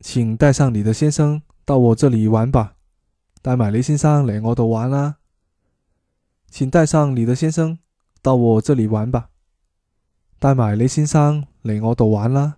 请带上你的先生到我这里玩吧，带埋你先生嚟我度玩啦。请带上你的先生到我这里玩吧，带埋你先生嚟我度玩啦。